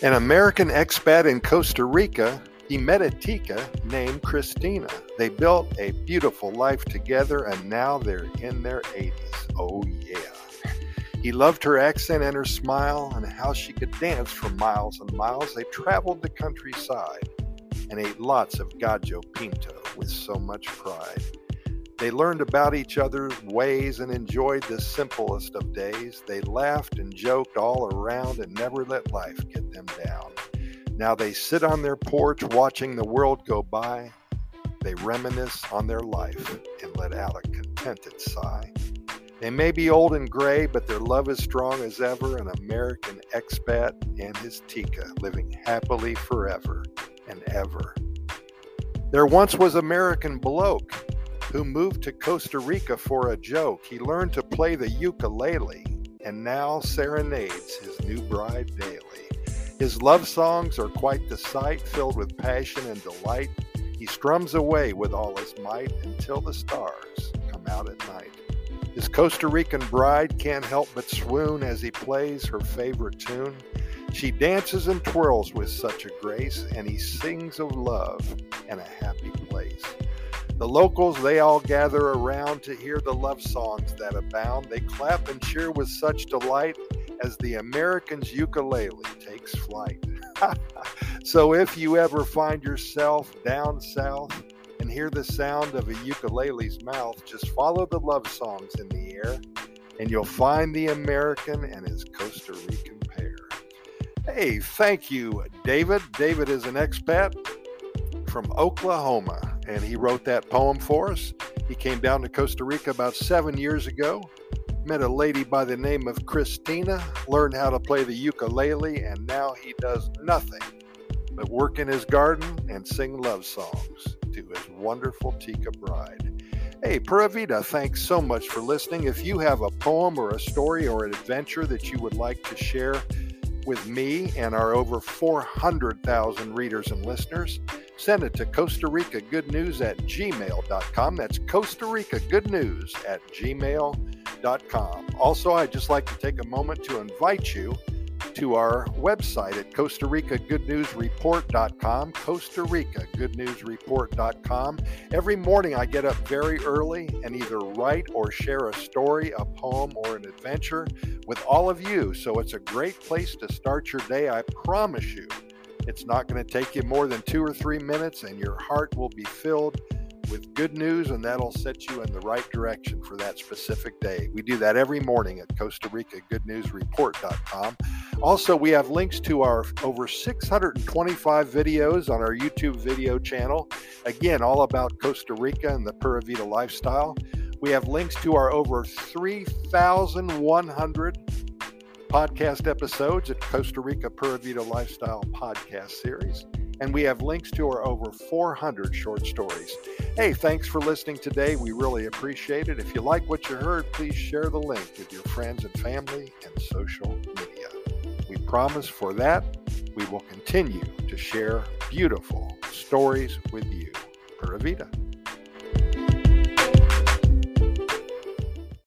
An American expat in Costa Rica, he met a Tica named Christina. They built a beautiful life together and now they're in their 80s. Oh, yeah. He loved her accent and her smile and how she could dance for miles and miles. They traveled the countryside and ate lots of gallo pinto with so much pride. They learned about each other's ways and enjoyed the simplest of days. They laughed and joked all around and never let life get them down. Now they sit on their porch watching the world go by. They reminisce on their life and let out a contented sigh. They may be old and gray, but their love is strong as ever. An American expat and his Tica living happily forever and ever. There once was American bloke who moved to Costa Rica for a joke. He learned to play the ukulele and now serenades his new bride daily. His love songs are quite the sight, filled with passion and delight. He strums away with all his might until the stars come out at night. His Costa Rican bride can't help but swoon as he plays her favorite tune. She dances and twirls with such a grace, and he sings of love and a happy place. The locals, they all gather around to hear the love songs that abound. They clap and cheer with such delight as the American's ukulele takes flight. so if you ever find yourself down south and hear the sound of a ukulele's mouth, just follow the love songs in the air and you'll find the American and his Costa Rican pair. Hey, thank you, David. David is an expat from Oklahoma and he wrote that poem for us. He came down to Costa Rica about seven years ago, met a lady by the name of Christina, learned how to play the ukulele, and now he does nothing but work in his garden and sing love songs to his wonderful Tica bride. Hey, Pura thanks so much for listening. If you have a poem or a story or an adventure that you would like to share with me and our over 400,000 readers and listeners, send it to Costa Rica Good News at gmail.com. That's Costa Rica Good News at gmail.com. Also, I'd just like to take a moment to invite you to our website at Costa Rica Good News Report.com. Costa Rica Good News Report.com. Every morning I get up very early and either write or share a story, a poem, or an adventure with all of you. So it's a great place to start your day. I promise you it's not going to take you more than two or three minutes, and your heart will be filled with good news, and that'll set you in the right direction for that specific day. We do that every morning at Costa Rica Good News Report.com. Also, we have links to our over 625 videos on our YouTube video channel. Again, all about Costa Rica and the Pura Vida lifestyle. We have links to our over 3,100 podcast episodes at Costa Rica Pura Vida Lifestyle podcast series. And we have links to our over 400 short stories. Hey, thanks for listening today. We really appreciate it. If you like what you heard, please share the link with your friends and family and social media. We promise for that we will continue to share beautiful stories with you. Pura Vida.